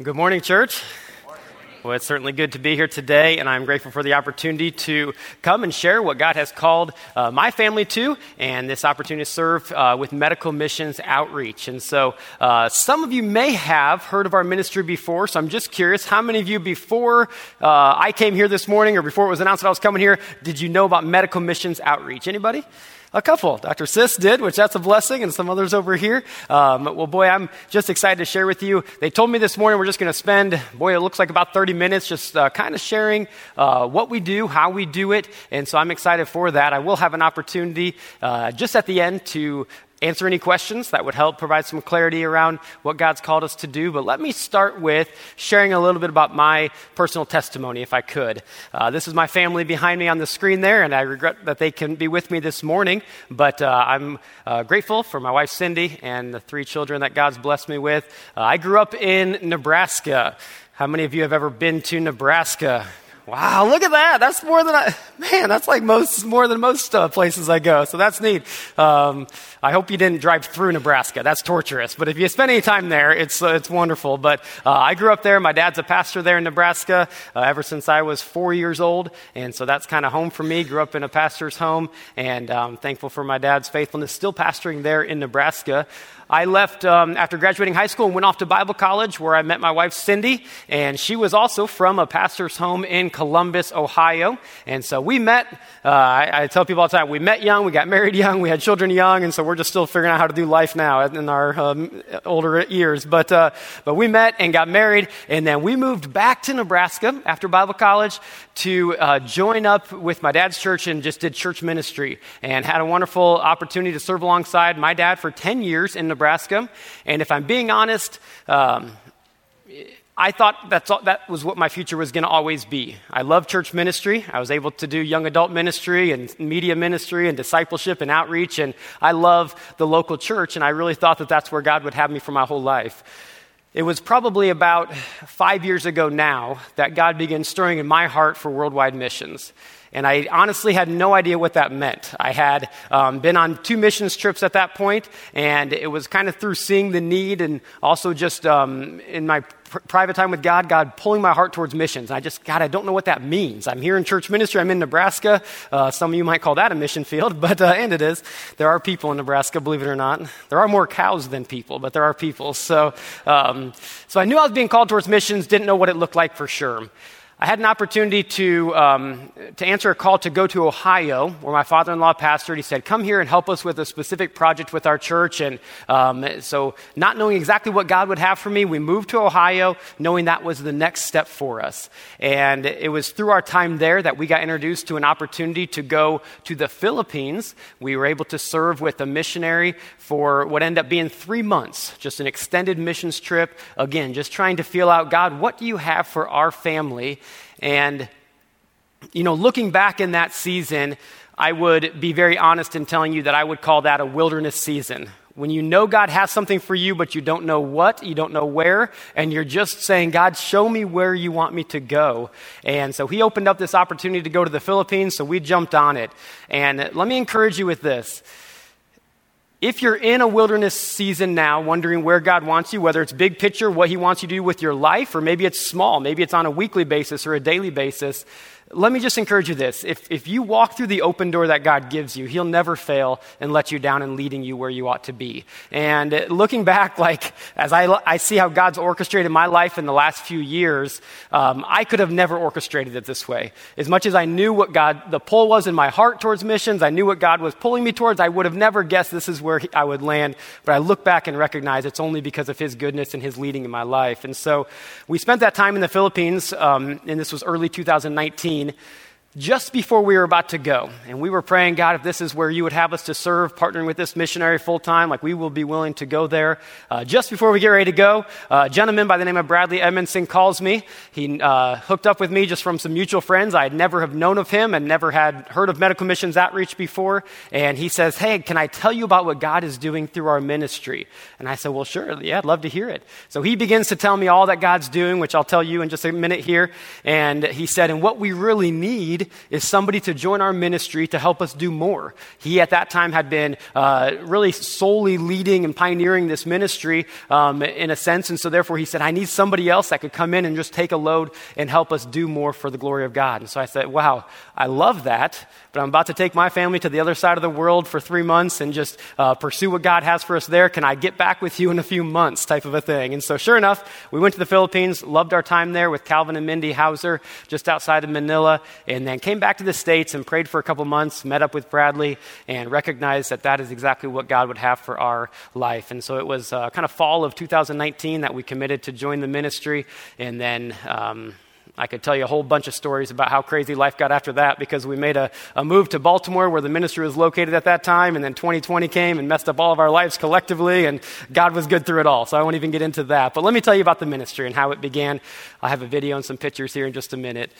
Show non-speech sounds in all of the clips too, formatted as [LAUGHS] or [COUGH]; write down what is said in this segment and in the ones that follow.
Good morning, church. Well, it's certainly good to be here today, and I'm grateful for the opportunity to come and share what God has called uh, my family to, and this opportunity to serve uh, with medical missions outreach. And so, uh, some of you may have heard of our ministry before, so I'm just curious how many of you, before uh, I came here this morning or before it was announced that I was coming here, did you know about medical missions outreach? Anybody? A couple. Dr. Sis did, which that's a blessing, and some others over here. Um, well, boy, I'm just excited to share with you. They told me this morning we're just going to spend, boy, it looks like about 30 minutes just uh, kind of sharing uh, what we do, how we do it, and so I'm excited for that. I will have an opportunity uh, just at the end to answer any questions that would help provide some clarity around what God's called us to do. But let me start with sharing a little bit about my personal testimony, if I could. Uh, this is my family behind me on the screen there, and I regret that they can be with me this morning. But uh, I'm uh, grateful for my wife Cindy and the three children that God's blessed me with. Uh, I grew up in Nebraska. How many of you have ever been to Nebraska? Wow, look at that. That's more than I, man, that's like most, more than most uh, places I go. So that's neat. Um, I hope you didn't drive through Nebraska. That's torturous. But if you spend any time there, it's, uh, it's wonderful. But uh, I grew up there. My dad's a pastor there in Nebraska uh, ever since I was four years old. And so that's kind of home for me. Grew up in a pastor's home and I'm um, thankful for my dad's faithfulness. Still pastoring there in Nebraska. I left um, after graduating high school and went off to Bible college where I met my wife Cindy, and she was also from a pastor's home in Columbus, Ohio. And so we met. Uh, I, I, tell people all the time, we met young, we got married young, we had children young, and so we're just still figuring out how to do life now in our um, older years. But uh, but we met and got married, and then we moved back to Nebraska after Bible college to uh, join up with my dad's church and just did church ministry and had a wonderful opportunity to serve alongside my dad for 10 years in Nebraska. And if I'm being honest, um, I thought that's all, that was what my future was going to always be. I love church ministry. I was able to do young adult ministry and media ministry and discipleship and outreach, and I love the local church, and I really thought that that's where God would have me for my whole life. It was probably about five years ago now that God began stirring in my heart for worldwide missions. And I honestly had no idea what that meant. I had um, been on two missions trips at that point, and it was kind of through seeing the need and also just um, in my pr- private time with God, God pulling my heart towards missions. I just, God, I don't know what that means. I'm here in church ministry. I'm in Nebraska. Uh, some of you might call that a mission field, [LAUGHS] but, uh, and it is. There are people in Nebraska, believe it or not. There are more cows than people, but there are people. So, um, so I knew I was being called towards missions, didn't know what it looked like for sure. I had an opportunity to, um, to answer a call to go to Ohio, where my father in law pastored. He said, Come here and help us with a specific project with our church. And um, so, not knowing exactly what God would have for me, we moved to Ohio, knowing that was the next step for us. And it was through our time there that we got introduced to an opportunity to go to the Philippines. We were able to serve with a missionary for what ended up being three months, just an extended missions trip. Again, just trying to feel out God, what do you have for our family? And, you know, looking back in that season, I would be very honest in telling you that I would call that a wilderness season. When you know God has something for you, but you don't know what, you don't know where, and you're just saying, God, show me where you want me to go. And so He opened up this opportunity to go to the Philippines, so we jumped on it. And let me encourage you with this if you're in a wilderness season now, wondering where God wants you, whether it's big picture, what He wants you to do with your life, or maybe it's small, maybe it's on a weekly basis or a daily basis, let me just encourage you this. If, if you walk through the open door that God gives you, He'll never fail and let you down and leading you where you ought to be. And looking back, like, as I, I see how God's orchestrated my life in the last few years, um, I could have never orchestrated it this way. As much as I knew what God, the pull was in my heart towards missions, I knew what God was pulling me towards, I would have never guessed this is where I would land. But I look back and recognize it's only because of His goodness and His leading in my life. And so we spent that time in the Philippines, um, and this was early 2019 I mean just before we were about to go. And we were praying, God, if this is where you would have us to serve, partnering with this missionary full time, like we will be willing to go there. Uh, just before we get ready to go, uh, a gentleman by the name of Bradley Edmondson calls me. He uh, hooked up with me just from some mutual friends. I had never have known of him and never had heard of Medical Missions Outreach before. And he says, Hey, can I tell you about what God is doing through our ministry? And I said, Well, sure. Yeah, I'd love to hear it. So he begins to tell me all that God's doing, which I'll tell you in just a minute here. And he said, And what we really need is somebody to join our ministry to help us do more. He, at that time, had been uh, really solely leading and pioneering this ministry um, in a sense. And so, therefore, he said, I need somebody else that could come in and just take a load and help us do more for the glory of God. And so I said, Wow, I love that, but I'm about to take my family to the other side of the world for three months and just uh, pursue what God has for us there. Can I get back with you in a few months, type of a thing? And so, sure enough, we went to the Philippines, loved our time there with Calvin and Mindy Hauser just outside of Manila, and then came back to the States and prayed for a couple months, met up with Bradley, and recognized that that is exactly what God would have for our life. And so it was uh, kind of fall of 2019 that we committed to join the ministry, and then. Um, I could tell you a whole bunch of stories about how crazy life got after that because we made a, a move to Baltimore where the ministry was located at that time, and then 2020 came and messed up all of our lives collectively, and God was good through it all. So I won't even get into that. But let me tell you about the ministry and how it began. I have a video and some pictures here in just a minute.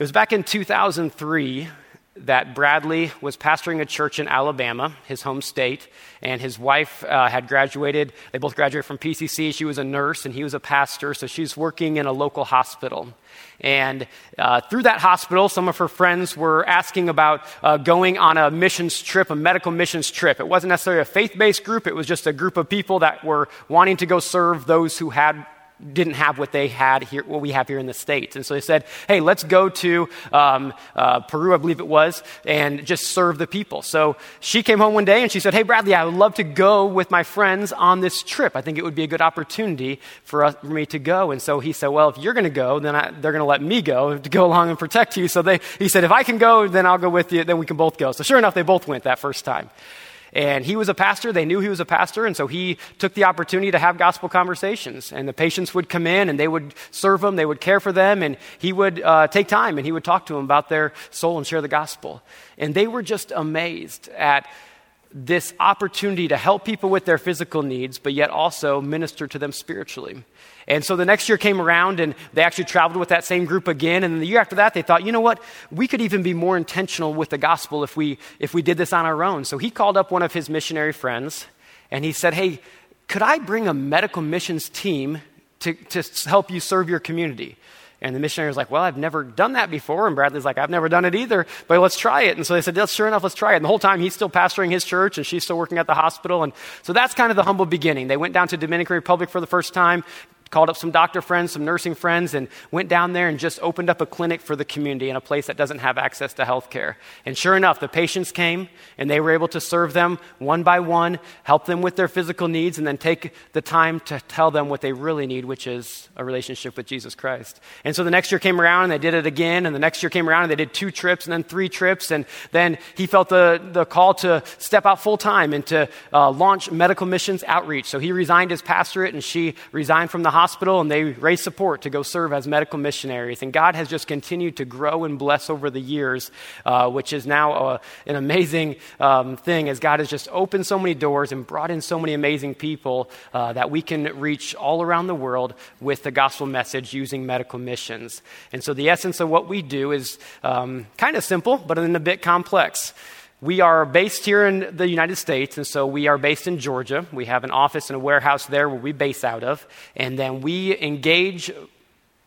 It was back in 2003 that Bradley was pastoring a church in Alabama, his home state, and his wife uh, had graduated. They both graduated from PCC. She was a nurse and he was a pastor, so she's working in a local hospital. And uh, through that hospital, some of her friends were asking about uh, going on a missions trip, a medical missions trip. It wasn't necessarily a faith based group, it was just a group of people that were wanting to go serve those who had didn't have what they had here, what we have here in the States. And so they said, hey, let's go to um, uh, Peru, I believe it was, and just serve the people. So she came home one day and she said, hey, Bradley, I would love to go with my friends on this trip. I think it would be a good opportunity for, us, for me to go. And so he said, well, if you're going to go, then I, they're going to let me go to go along and protect you. So they, he said, if I can go, then I'll go with you, then we can both go. So sure enough, they both went that first time. And he was a pastor. They knew he was a pastor. And so he took the opportunity to have gospel conversations. And the patients would come in and they would serve them, they would care for them, and he would uh, take time and he would talk to them about their soul and share the gospel. And they were just amazed at this opportunity to help people with their physical needs, but yet also minister to them spiritually. And so the next year came around and they actually traveled with that same group again. And the year after that, they thought, you know what? We could even be more intentional with the gospel if we, if we did this on our own. So he called up one of his missionary friends and he said, hey, could I bring a medical missions team to, to help you serve your community? And the missionary was like, Well, I've never done that before. And Bradley's like, I've never done it either, but let's try it. And so they said, Yes, sure enough, let's try it. And the whole time he's still pastoring his church and she's still working at the hospital. And so that's kind of the humble beginning. They went down to Dominican Republic for the first time, called up some doctor friends, some nursing friends, and went down there and just opened up a clinic for the community in a place that doesn't have access to health care. And sure enough, the patients came and they were able to serve them one by one, help them with their physical needs, and then take the time to tell them what they really need, which is a relationship with Jesus Christ. And so the next year came around and they did it again, and the next year came around and they did two trips and then three trips, and then he felt the, the call to step out full time and to uh, launch medical missions outreach. So he resigned his pastorate and she resigned from the and they raise support to go serve as medical missionaries. And God has just continued to grow and bless over the years, uh, which is now uh, an amazing um, thing as God has just opened so many doors and brought in so many amazing people uh, that we can reach all around the world with the gospel message using medical missions. And so the essence of what we do is um, kind of simple, but then a bit complex. We are based here in the United States, and so we are based in Georgia. We have an office and a warehouse there where we base out of, and then we engage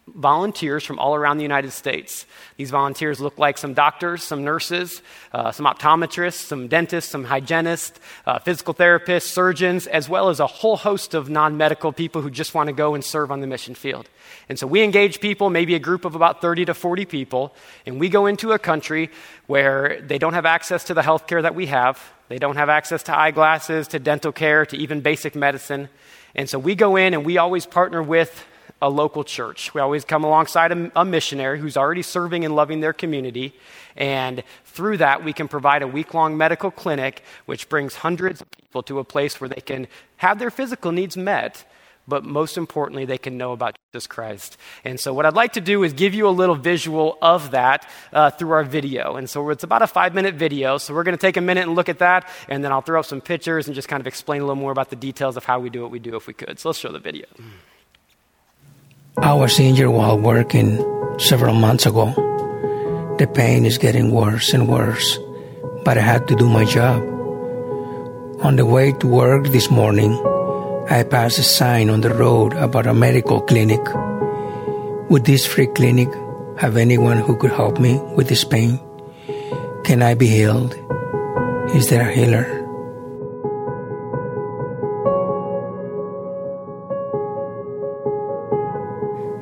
volunteers from all around the United States. These volunteers look like some doctors, some nurses, uh, some optometrists, some dentists, some hygienists, uh, physical therapists, surgeons, as well as a whole host of non medical people who just want to go and serve on the mission field. And so we engage people, maybe a group of about 30 to 40 people, and we go into a country where they don't have access to the health care that we have. They don't have access to eyeglasses, to dental care, to even basic medicine. And so we go in and we always partner with a local church. We always come alongside a, a, missionary who's already serving and loving their community. And through that, we can provide a week long medical clinic, which brings hundreds of people to a place where they can have their physical needs met but most importantly, they can know about Jesus Christ. And so, what I'd like to do is give you a little visual of that uh, through our video. And so, it's about a five minute video. So, we're going to take a minute and look at that, and then I'll throw up some pictures and just kind of explain a little more about the details of how we do what we do if we could. So, let's show the video. I was injured while working several months ago. The pain is getting worse and worse, but I had to do my job. On the way to work this morning, I passed a sign on the road about a medical clinic. Would this free clinic, have anyone who could help me with this pain? Can I be healed? Is there a healer?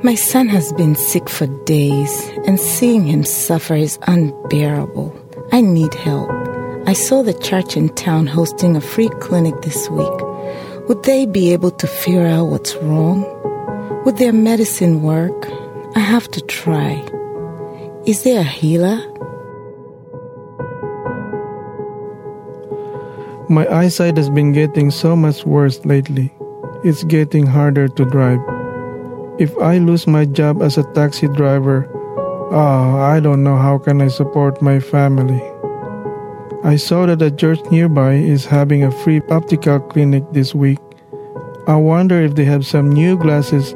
My son has been sick for days, and seeing him suffer is unbearable. I need help. I saw the church in town hosting a free clinic this week. Would they be able to figure out what's wrong? Would their medicine work? I have to try. Is there a healer? My eyesight has been getting so much worse lately. It's getting harder to drive. If I lose my job as a taxi driver, oh, I don't know how can I support my family. I saw that a church nearby is having a free optical clinic this week. I wonder if they have some new glasses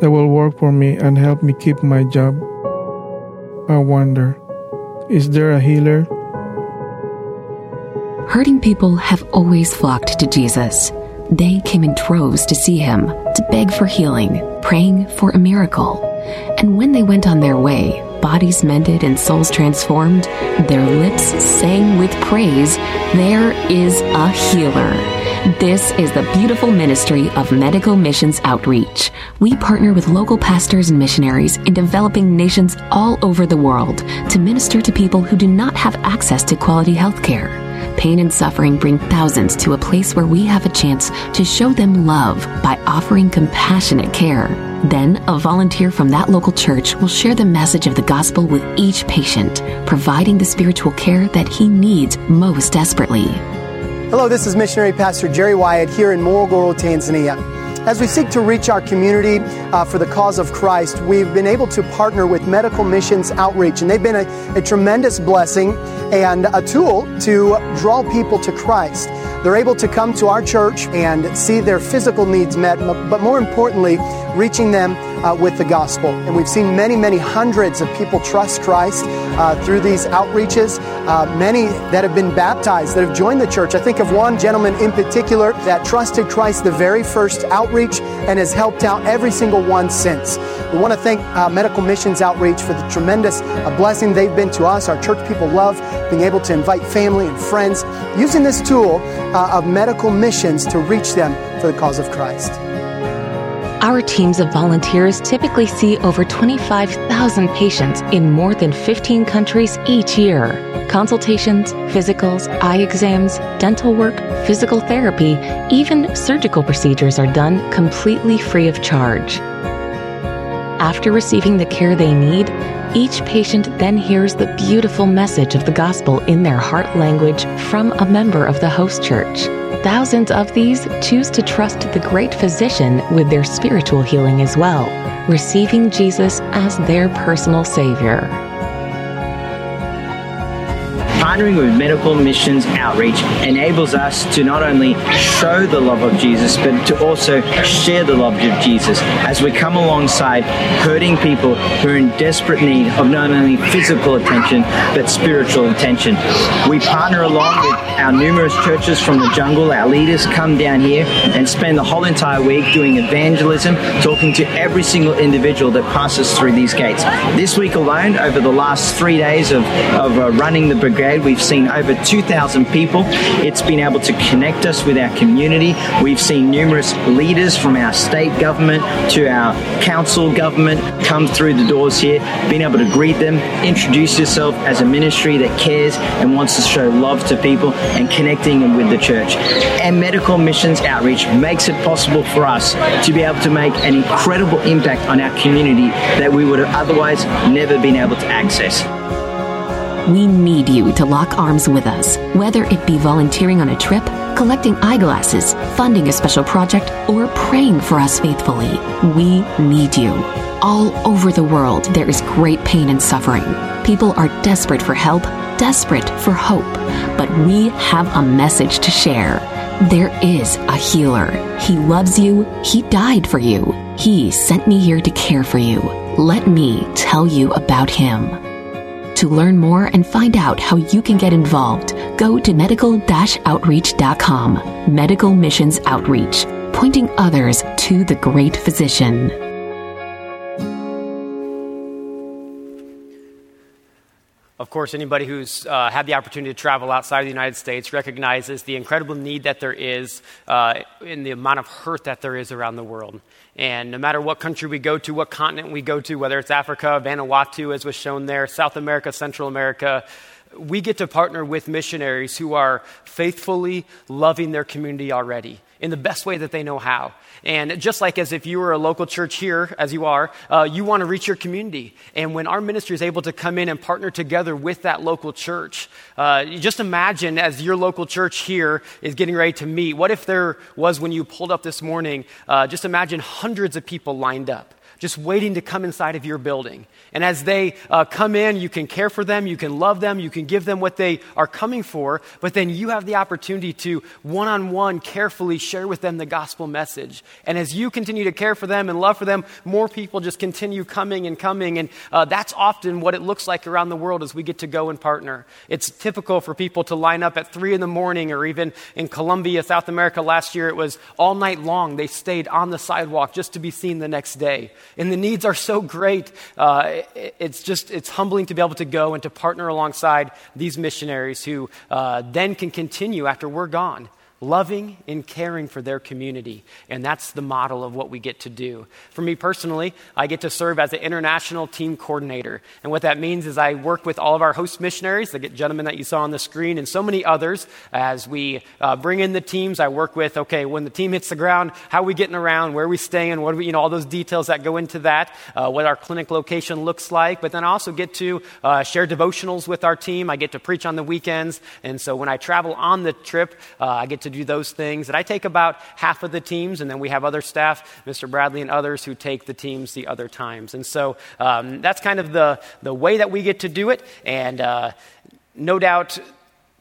that will work for me and help me keep my job. I wonder, is there a healer? Hurting people have always flocked to Jesus. They came in droves to see him, to beg for healing, praying for a miracle. And when they went on their way, bodies mended and souls transformed, their lips sang with praise, There is a healer. This is the beautiful ministry of Medical Missions Outreach. We partner with local pastors and missionaries in developing nations all over the world to minister to people who do not have access to quality health care. Pain and suffering bring thousands to a place where we have a chance to show them love by offering compassionate care. Then, a volunteer from that local church will share the message of the gospel with each patient, providing the spiritual care that he needs most desperately. Hello, this is Missionary Pastor Jerry Wyatt here in Morogoro, Tanzania. As we seek to reach our community uh, for the cause of Christ, we've been able to partner with Medical Missions Outreach, and they've been a, a tremendous blessing and a tool to draw people to Christ. They're able to come to our church and see their physical needs met, but more importantly, reaching them uh, with the gospel. And we've seen many, many hundreds of people trust Christ uh, through these outreaches. Uh, many that have been baptized, that have joined the church. I think of one gentleman in particular that trusted Christ the very first outreach and has helped out every single one since. We want to thank uh, Medical Missions Outreach for the tremendous uh, blessing they've been to us. Our church people love being able to invite family and friends using this tool uh, of medical missions to reach them for the cause of Christ. Our teams of volunteers typically see over 25,000 patients in more than 15 countries each year. Consultations, physicals, eye exams, dental work, physical therapy, even surgical procedures are done completely free of charge. After receiving the care they need, each patient then hears the beautiful message of the gospel in their heart language from a member of the host church. Thousands of these choose to trust the great physician with their spiritual healing as well, receiving Jesus as their personal Savior. Partnering with Medical Missions Outreach enables us to not only show the love of Jesus, but to also share the love of Jesus as we come alongside hurting people who are in desperate need of not only physical attention, but spiritual attention. We partner along with our numerous churches from the jungle. Our leaders come down here and spend the whole entire week doing evangelism, talking to every single individual that passes through these gates. This week alone, over the last three days of, of uh, running the brigade, we've seen over 2,000 people. It's been able to connect us with our community. We've seen numerous leaders from our state government to our council government come through the doors here, being able to greet them, introduce yourself as a ministry that cares and wants to show love to people and connecting them with the church. And Medical Missions Outreach makes it possible for us to be able to make an incredible impact on our community that we would have otherwise never been able to access. We need you to lock arms with us, whether it be volunteering on a trip, collecting eyeglasses, funding a special project, or praying for us faithfully. We need you. All over the world, there is great pain and suffering. People are desperate for help, desperate for hope, but we have a message to share. There is a healer. He loves you. He died for you. He sent me here to care for you. Let me tell you about him. To learn more and find out how you can get involved, go to medical outreach.com. Medical Missions Outreach, pointing others to the great physician. Course, anybody who's uh, had the opportunity to travel outside of the United States recognizes the incredible need that there is uh, in the amount of hurt that there is around the world. And no matter what country we go to, what continent we go to, whether it's Africa, Vanuatu, as was shown there, South America, Central America, we get to partner with missionaries who are faithfully loving their community already in the best way that they know how. And just like as if you were a local church here, as you are, uh, you want to reach your community. And when our ministry is able to come in and partner together with that local church, uh, just imagine as your local church here is getting ready to meet. What if there was when you pulled up this morning? Uh, just imagine hundreds of people lined up just waiting to come inside of your building. And as they uh, come in, you can care for them, you can love them, you can give them what they are coming for, but then you have the opportunity to one on one carefully share with them the gospel message. And as you continue to care for them and love for them, more people just continue coming and coming. And uh, that's often what it looks like around the world as we get to go and partner. It's typical for people to line up at three in the morning, or even in Colombia, South America last year, it was all night long. They stayed on the sidewalk just to be seen the next day and the needs are so great. Uh, it's just it's humbling to be able to go and to partner alongside these missionaries who uh, then can continue after we're gone loving and caring for their community. And that's the model of what we get to do. For me personally, I get to serve as an international team coordinator. And what that means is I work with all of our host missionaries, the gentlemen that you saw on the screen, and so many others as we uh, bring in the teams. I work with, okay, when the team hits the ground, how are we getting around, where are we staying, what are we, you know, all those details that go into that, uh, what our clinic location looks like. But then I also get to uh, share devotionals with our team. I get to preach on the weekends. And so when I travel on the trip, uh, I get to to do those things. And I take about half of the teams, and then we have other staff, Mr. Bradley and others, who take the teams the other times. And so um, that's kind of the, the way that we get to do it. And uh, no doubt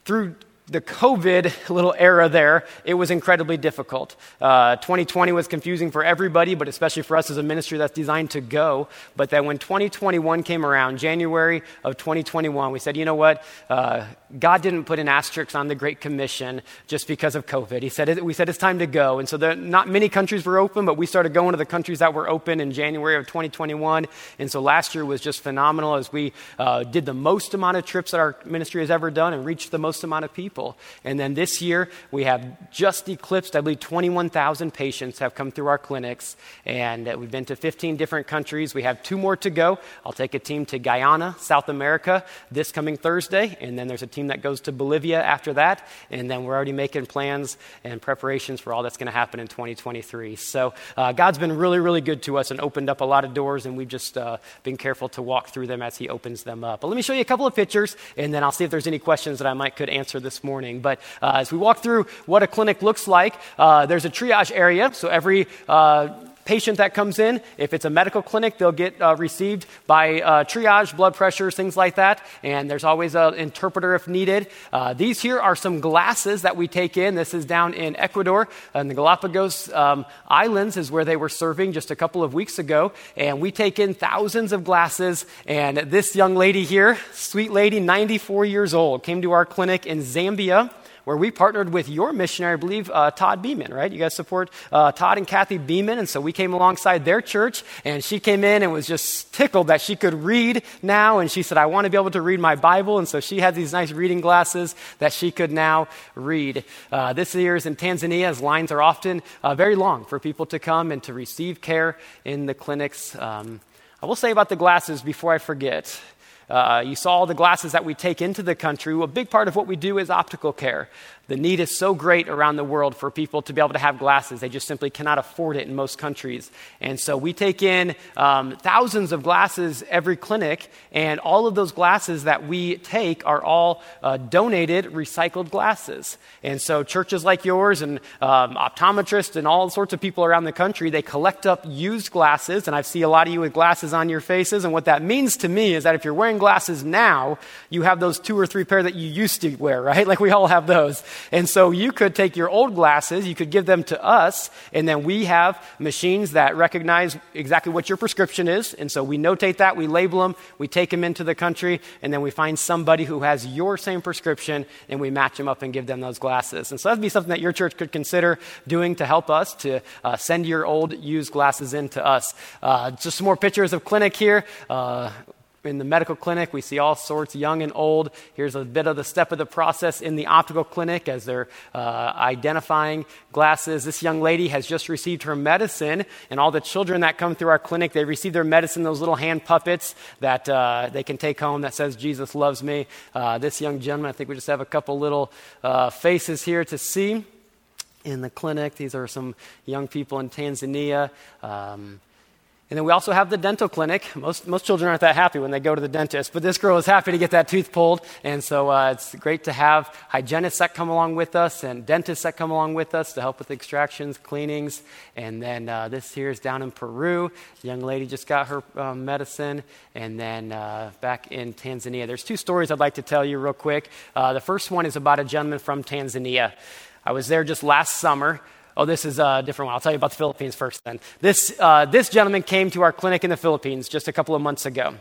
through the COVID little era there, it was incredibly difficult. Uh, 2020 was confusing for everybody, but especially for us as a ministry that's designed to go. But then when 2021 came around, January of 2021, we said, you know what? Uh, God didn't put an asterisk on the Great Commission just because of COVID. He said, we said it's time to go. And so there, not many countries were open, but we started going to the countries that were open in January of 2021. And so last year was just phenomenal as we uh, did the most amount of trips that our ministry has ever done and reached the most amount of people. And then this year, we have just eclipsed, I believe, 21,000 patients have come through our clinics. And uh, we've been to 15 different countries. We have two more to go. I'll take a team to Guyana, South America, this coming Thursday. And then there's a team that goes to Bolivia after that. And then we're already making plans and preparations for all that's going to happen in 2023. So uh, God's been really, really good to us and opened up a lot of doors, and we've just uh, been careful to walk through them as He opens them up. But let me show you a couple of pictures, and then I'll see if there's any questions that I might could answer this. But uh, as we walk through what a clinic looks like, uh, there's a triage area. So every uh, patient that comes in, if it's a medical clinic, they'll get uh, received by uh, triage, blood pressures, things like that. And there's always an interpreter if needed. Uh, these here are some glasses that we take in. This is down in Ecuador, and the Galapagos um, Islands is where they were serving just a couple of weeks ago. And we take in thousands of glasses. And this young lady here, sweet lady, 94 years old, came to our clinic in Zambia where we partnered with your missionary, I believe, uh, Todd Beeman, right? You guys support uh, Todd and Kathy Beeman, and so we came alongside their church, and she came in and was just tickled that she could read now, and she said, I want to be able to read my Bible, and so she had these nice reading glasses that she could now read. Uh, this year is in Tanzania, as lines are often uh, very long for people to come and to receive care in the clinics. Um, I will say about the glasses before I forget. Uh, you saw the glasses that we take into the country. A big part of what we do is optical care. The need is so great around the world for people to be able to have glasses. They just simply cannot afford it in most countries. And so we take in um, thousands of glasses every clinic, and all of those glasses that we take are all uh, donated, recycled glasses. And so churches like yours and um, optometrists and all sorts of people around the country, they collect up used glasses, and I see a lot of you with glasses on your faces. And what that means to me is that if you're wearing glasses now, you have those two or three pair that you used to wear, right? [LAUGHS] Like we all have those. And so you could take your old glasses, you could give them to us, and then we have machines that recognize exactly what your prescription is. And so we notate that, we label them, we take them into the country, and then we find somebody who has your same prescription, and we match them up and give them those glasses. And so that'd be something that your church could consider doing to help us to uh, send your old used glasses in to us. Uh, just some more pictures of clinic here. Uh, in the medical clinic, we see all sorts, young and old. Here's a bit of the step of the process in the optical clinic as they're uh, identifying glasses. This young lady has just received her medicine, and all the children that come through our clinic, they receive their medicine, those little hand puppets that uh, they can take home that says, Jesus loves me. Uh, this young gentleman, I think we just have a couple little uh, faces here to see in the clinic. These are some young people in Tanzania. Um, and then we also have the dental clinic. Most, most children aren't that happy when they go to the dentist, but this girl is happy to get that tooth pulled. And so uh, it's great to have hygienists that come along with us and dentists that come along with us to help with extractions, cleanings. And then uh, this here is down in Peru. The young lady just got her um, medicine. And then uh, back in Tanzania. There's two stories I'd like to tell you real quick. Uh, the first one is about a gentleman from Tanzania. I was there just last summer. Oh, this is a different one. I'll tell you about the Philippines first then. This, uh, this gentleman came to our clinic in the Philippines just a couple of months ago.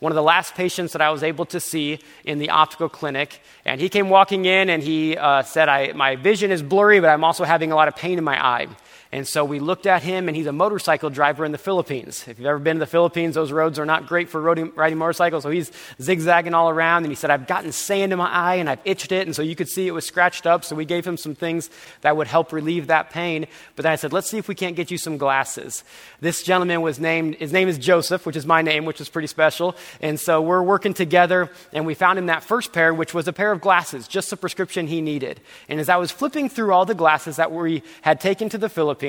One of the last patients that I was able to see in the optical clinic. And he came walking in and he uh, said, I, My vision is blurry, but I'm also having a lot of pain in my eye. And so we looked at him, and he's a motorcycle driver in the Philippines. If you've ever been to the Philippines, those roads are not great for riding, riding motorcycles. So he's zigzagging all around. And he said, I've gotten sand in my eye, and I've itched it. And so you could see it was scratched up. So we gave him some things that would help relieve that pain. But then I said, let's see if we can't get you some glasses. This gentleman was named, his name is Joseph, which is my name, which is pretty special. And so we're working together, and we found him that first pair, which was a pair of glasses, just the prescription he needed. And as I was flipping through all the glasses that we had taken to the Philippines,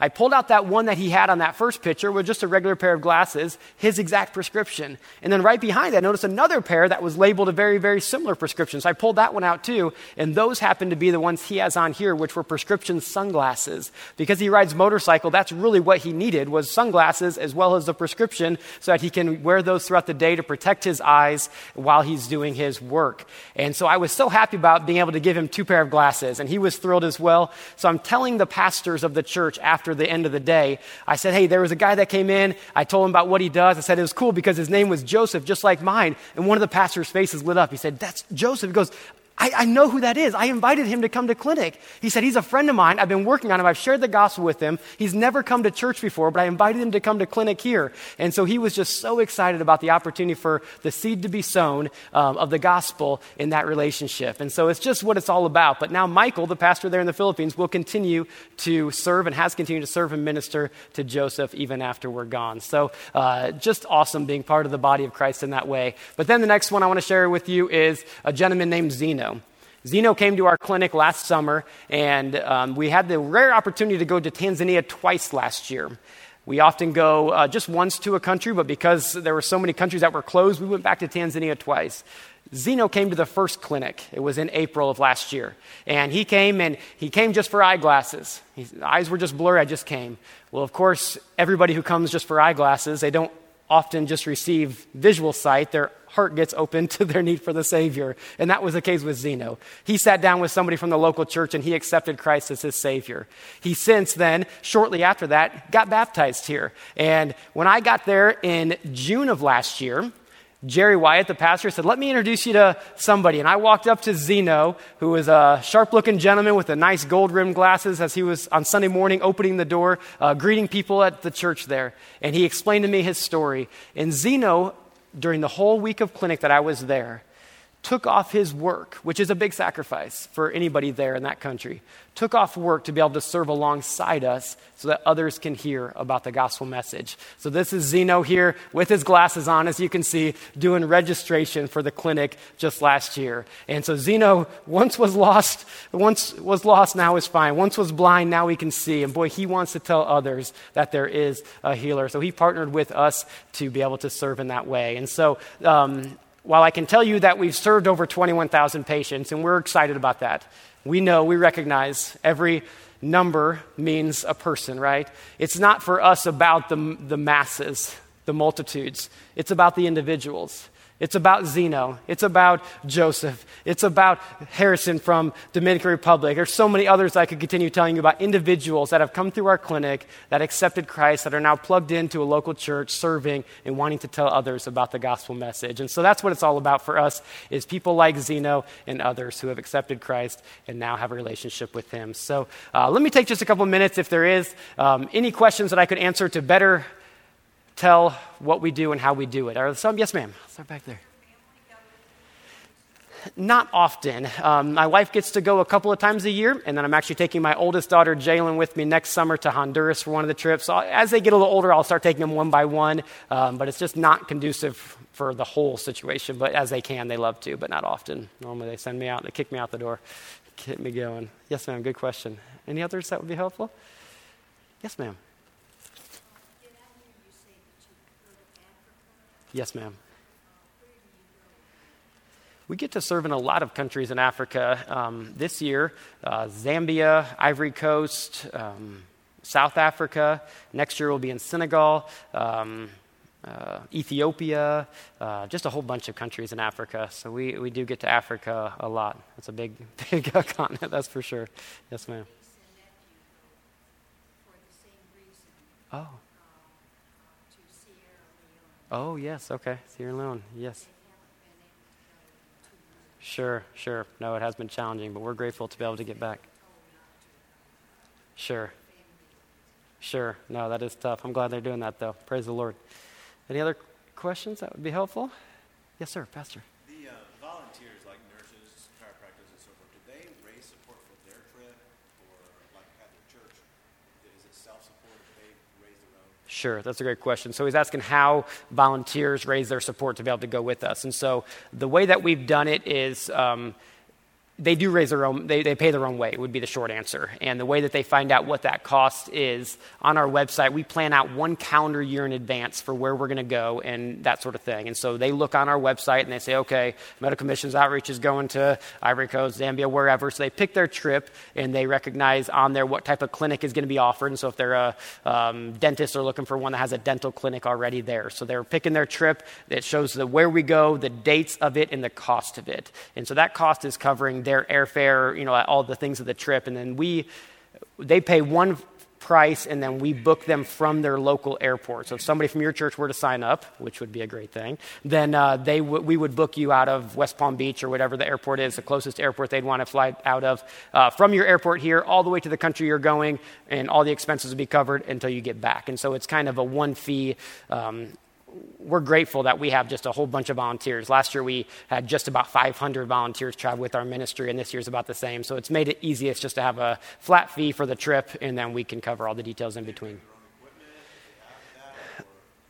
I pulled out that one that he had on that first picture with just a regular pair of glasses, his exact prescription. And then right behind that, I noticed another pair that was labeled a very, very similar prescription. So I pulled that one out too. And those happened to be the ones he has on here, which were prescription sunglasses. Because he rides motorcycle, that's really what he needed was sunglasses as well as the prescription so that he can wear those throughout the day to protect his eyes while he's doing his work. And so I was so happy about being able to give him two pair of glasses. And he was thrilled as well. So I'm telling the pastors of the church church after the end of the day. I said, Hey, there was a guy that came in. I told him about what he does. I said, It was cool because his name was Joseph, just like mine. And one of the pastor's faces lit up. He said, That's Joseph. He goes, I, I, know who that is. I invited him to come to clinic. He said, He's a friend of mine. I've been working on him. I've shared the gospel with him. He's never come to church before, but I invited him to come to clinic here. And so he was just so excited about the opportunity for the seed to be sown um, of the gospel in that relationship. And so it's just what it's all about. But now, Michael, the pastor there in the Philippines, will continue to serve and has continued to serve and minister to Joseph even after we're gone. So uh, just awesome being part of the body of Christ in that way. But then the next one I want to share with you is a gentleman named Zeno. Zeno came to our clinic last summer, and um, we had the rare opportunity to go to Tanzania twice last year. We often go uh, just once to a country, but because there were so many countries that were closed, we went back to Tanzania twice. Zeno came to the first clinic. It was in April of last year. And he came and he came just for eyeglasses. His eyes were just blurry. I just came. Well, of course, everybody who comes just for eyeglasses, they don't often just receive visual sight. They're heart gets open [LAUGHS] to their need for the Savior. And that was the case with Zeno. He sat down with somebody from the local church and he accepted Christ as his Savior. He since then, shortly after that, got baptized here. And when I got there in June of last year, Jerry Wyatt, the pastor, said, Let me introduce you to somebody. And I walked up to Zeno, who was a sharp looking gentleman with the nice gold rimmed glasses as he was on Sunday morning opening the door, uh, greeting people at the church there. And he explained to me his story. And Zeno during the whole week of clinic that I was there, took off his work, which is a big sacrifice for anybody there in that country, took off work to be able to serve alongside us so that others can hear about the gospel message. So this is Zeno here with his glasses on, as you can see, doing registration for the clinic just last year. And so Zeno once was lost, once was lost, now is fine. Once was blind, now he can see. And boy, he wants to tell others that there is a healer. So he partnered with us to be able to serve in that way. And so um, while I can tell you that we've served over 21,000 patients, and we're excited about that, we know, we recognize every number means a person, right? It's not for us about the, the masses, the multitudes, it's about the individuals. It's about Zeno. It's about Joseph. It's about Harrison from Dominican Republic. There's so many others I could continue telling you about individuals that have come through our clinic that accepted Christ, that are now plugged into a local church, serving and wanting to tell others about the gospel message. And so that's what it's all about for us is people like Zeno and others who have accepted Christ and now have a relationship with him. So uh, let me take just a couple minutes if there is um, any questions that I could answer to better tell what we do and how we do it. Are some? Yes, ma'am. Start back there. Not often. Um, my wife gets to go a couple of times a year, and then I'm actually taking my oldest daughter, Jalen, with me next summer to Honduras for one of the trips. So as they get a little older, I'll start taking them one by one, um, but it's just not conducive for the whole situation. But as they can, they love to, but not often. Normally they send me out, they kick me out the door, get me going. Yes, ma'am, good question. Any others that would be helpful? Yes, ma'am. Yes, ma'am. We get to serve in a lot of countries in Africa. Um, this year, uh, Zambia, Ivory Coast, um, South Africa. Next year, we'll be in Senegal, um, uh, Ethiopia, uh, just a whole bunch of countries in Africa. So we, we do get to Africa a lot. It's a big, [LAUGHS] big continent, that's for sure. Yes, ma'am. Oh. Oh, yes, okay. Sierra Leone, yes. Sure, sure. No, it has been challenging, but we're grateful to be able to get back. Sure. Sure. No, that is tough. I'm glad they're doing that, though. Praise the Lord. Any other questions that would be helpful? Yes, sir, Pastor. Sure, that's a great question. So he's asking how volunteers raise their support to be able to go with us. And so the way that we've done it is um, they do raise their own, they, they pay their own way, would be the short answer. And the way that they find out what that cost is on our website, we plan out one calendar year in advance for where we're going to go and that sort of thing. And so they look on our website and they say, okay, Medical Missions Outreach is going to Ivory Coast, Zambia, wherever. So they pick their trip and they recognize on there what type of clinic is going to be offered. And so if they're a um, dentist, they're looking for one that has a dental clinic already there. So they're picking their trip. It shows the where we go, the dates of it, and the cost of it. And so that cost is covering their airfare, you know, all the things of the trip. And then we, they pay one price and then we book them from their local airport. So if somebody from your church were to sign up, which would be a great thing, then uh, they w- we would book you out of West Palm Beach or whatever the airport is, the closest airport they'd want to fly out of, uh, from your airport here all the way to the country you're going, and all the expenses would be covered until you get back. And so it's kind of a one fee. Um, we're grateful that we have just a whole bunch of volunteers. Last year we had just about 500 volunteers travel with our ministry, and this year's about the same. So it's made it easiest just to have a flat fee for the trip, and then we can cover all the details in between.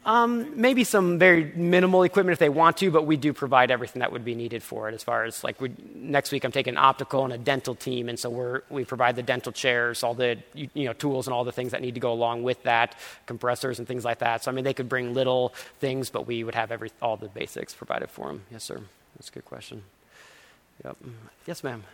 Um, maybe some very minimal equipment if they want to, but we do provide everything that would be needed for it. As far as like we, next week, I'm taking an optical and a dental team, and so we're, we provide the dental chairs, all the you, you know tools and all the things that need to go along with that, compressors and things like that. So I mean, they could bring little things, but we would have every all the basics provided for them. Yes, sir. That's a good question. Yep. Yes, ma'am.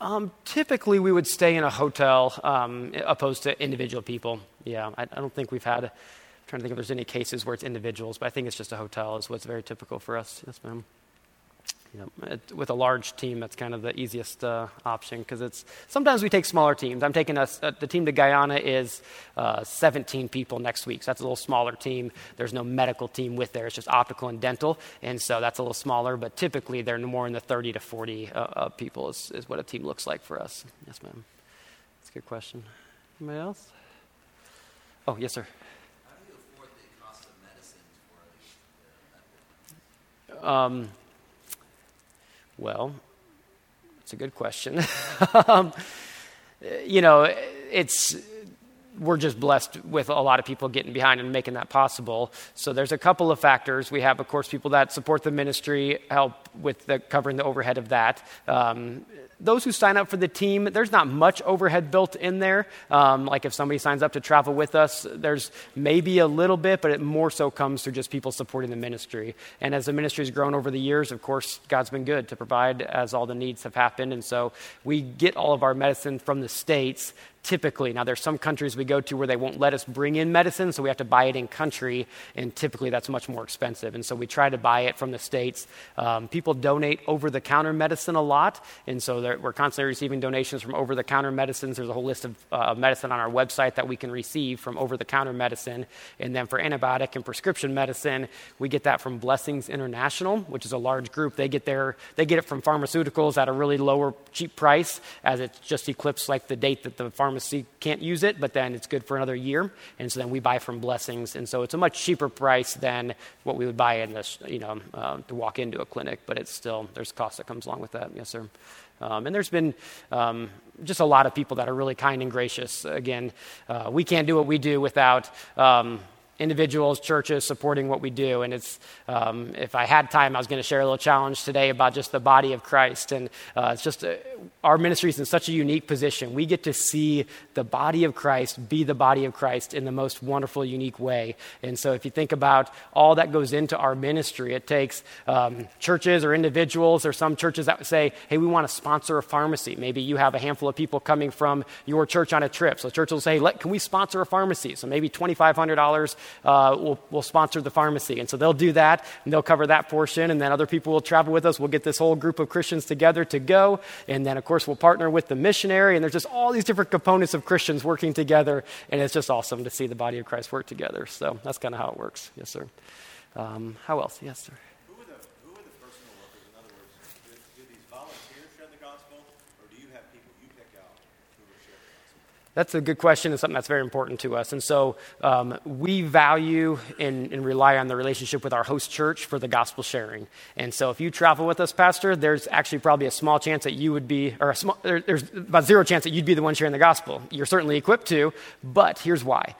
Um, typically, we would stay in a hotel um, opposed to individual people. Yeah, I, I, don't think we've had. I'm trying to think if there's any cases where it's individuals, but I think it's just a hotel is what's very typical for us. Yes, ma'am. Yeah, it, with a large team, that's kind of the easiest uh, option because it's sometimes we take smaller teams. I'm taking a, uh, the team to Guyana is uh, 17 people next week, so that's a little smaller team. There's no medical team with there; it's just optical and dental, and so that's a little smaller. But typically, they're more in the 30 to 40 uh, uh, people is, is what a team looks like for us. Yes, ma'am. That's a good question. Anybody else? Oh, yes, sir. How do you afford the cost of medicine for the um, well, it's a good question. [LAUGHS] um, you know, it's we're just blessed with a lot of people getting behind and making that possible. So there's a couple of factors. We have, of course, people that support the ministry, help with the, covering the overhead of that. Um, those who sign up for the team, there's not much overhead built in there. Um, like if somebody signs up to travel with us, there's maybe a little bit, but it more so comes through just people supporting the ministry. And as the ministry has grown over the years, of course, God's been good to provide as all the needs have happened. And so we get all of our medicine from the States typically. Now, there's some countries we go to where they won't let us bring in medicine, so we have to buy it in country, and typically that's much more expensive. And so we try to buy it from the States. Um, people donate over the counter medicine a lot, and so we're constantly receiving donations from over the counter medicines. There's a whole list of uh, medicine on our website that we can receive from over the counter medicine. And then for antibiotic and prescription medicine, we get that from Blessings International, which is a large group. They get, their, they get it from pharmaceuticals at a really lower, cheap price, as it just eclipses like the date that the pharmacy can't use it, but then it's good for another year. And so then we buy from Blessings. And so it's a much cheaper price than what we would buy in this, you know, uh, to walk into a clinic, but it's still, there's cost that comes along with that. Yes, sir. Um, and there's been um, just a lot of people that are really kind and gracious. Again, uh, we can't do what we do without. Um, individuals, churches supporting what we do. And it's, um, if I had time, I was going to share a little challenge today about just the body of Christ. And uh, it's just, a, our ministry is in such a unique position. We get to see the body of Christ be the body of Christ in the most wonderful, unique way. And so if you think about all that goes into our ministry, it takes um, churches or individuals or some churches that say, hey, we want to sponsor a pharmacy. Maybe you have a handful of people coming from your church on a trip. So church will say, can we sponsor a pharmacy? So maybe $2,500 uh, will will sponsor the pharmacy. And so they'll do that and they'll cover that portion. And then other people will travel with us. We'll get this whole group of Christians together to go. And then, of course, we'll partner with the missionary. And there's just all these different components of Christians working together. And it's just awesome to see the body of Christ work together. So that's kind of how it works. Yes, sir. Um, how else? Yes, sir. That's a good question and something that's very important to us. And so um, we value and, and, rely on the relationship with our host church for the gospel sharing. And so if you travel with us, Pastor, there's actually probably a small chance that you would be, or small, there, there's about zero chance that you'd be the one sharing the gospel. You're certainly equipped to, but here's why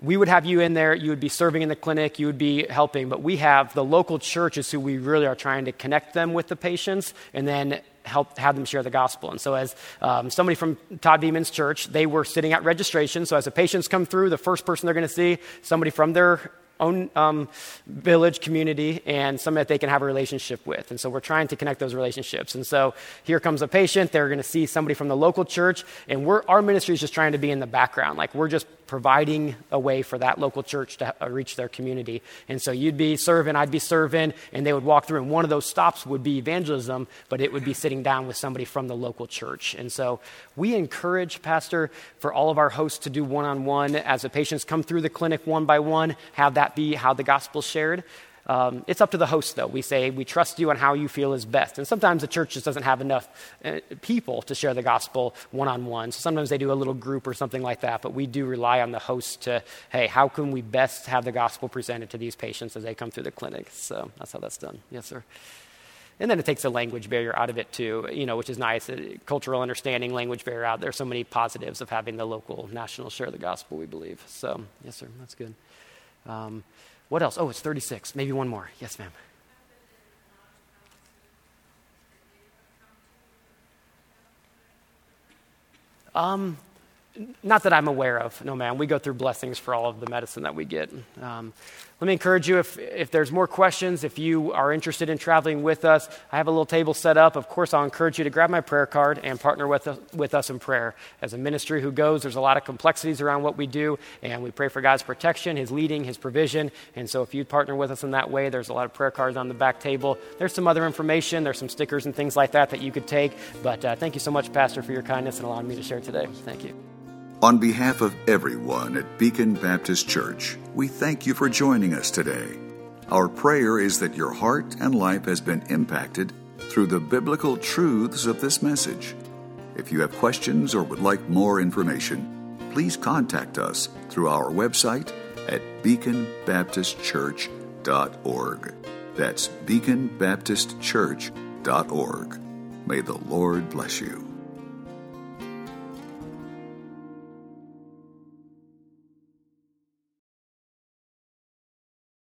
we would have you in there, you would be serving in the clinic, you would be helping, but we have the local churches who we really are trying to connect them with the patients and then help have them share the gospel. And so, as um, somebody from Todd Beeman's church, they were sitting at registration. So, as the patients come through, the first person they're going to see, somebody from their own um, village community and somebody that they can have a relationship with. And so we're trying to connect those relationships. And so here comes a patient. They're going to see somebody from the local church, and our ministry is just trying to be in the background. Like we're just providing a way for that local church to uh, reach their community. And so you'd be serving, I'd be serving, and they would walk through, and one of those stops would be evangelism, but it would be sitting down with somebody from the local church. And so we encourage, Pastor, for all of our hosts to do one on one as the patients come through the clinic one by one, have that be how the gospel's shared. Um, it's up to the host, though. We say, we trust you on how you feel is best. And sometimes the church just doesn't have enough uh, people to share the gospel one on one. So sometimes they do a little group or something like that. But we do rely on the host to, hey, how can we best have the gospel presented to these patients as they come through the clinic? So that's how that's done. Yes, sir. And then it takes a language barrier out of it too, you know, which is nice. Uh, cultural understanding, language barrier out. There's so many positives of having the local national share the gospel, we believe. So, yes, sir, that's good. Um, what else? Oh, it's 36. Maybe one more. Yes, ma'am. Um, not that I'm aware of. No, man, We go through blessings for all of the medicine that we get. Um, let me encourage you if, if there's more questions, if you are interested in traveling with us, I have a little table set up. Of course, I'll encourage you to grab my prayer card and partner with us, with us in prayer. As a ministry who goes, there's a lot of complexities around what we do, and we pray for God's protection, His leading, His provision. And so if you partner with us in that way, there's a lot of prayer cards on the back table. There's some other information, there's some stickers and things like that that you could take. But uh, thank you so much, Pastor, for your kindness and allowing me to share today. Thank you. On behalf of everyone at Beacon Baptist Church, we thank you for joining us today. Our prayer is that your heart and life has been impacted through the biblical truths of this message. If you have questions or would like more information, please contact us through our website at beaconbaptistchurch.org. That's beaconbaptistchurch.org. May the Lord bless you.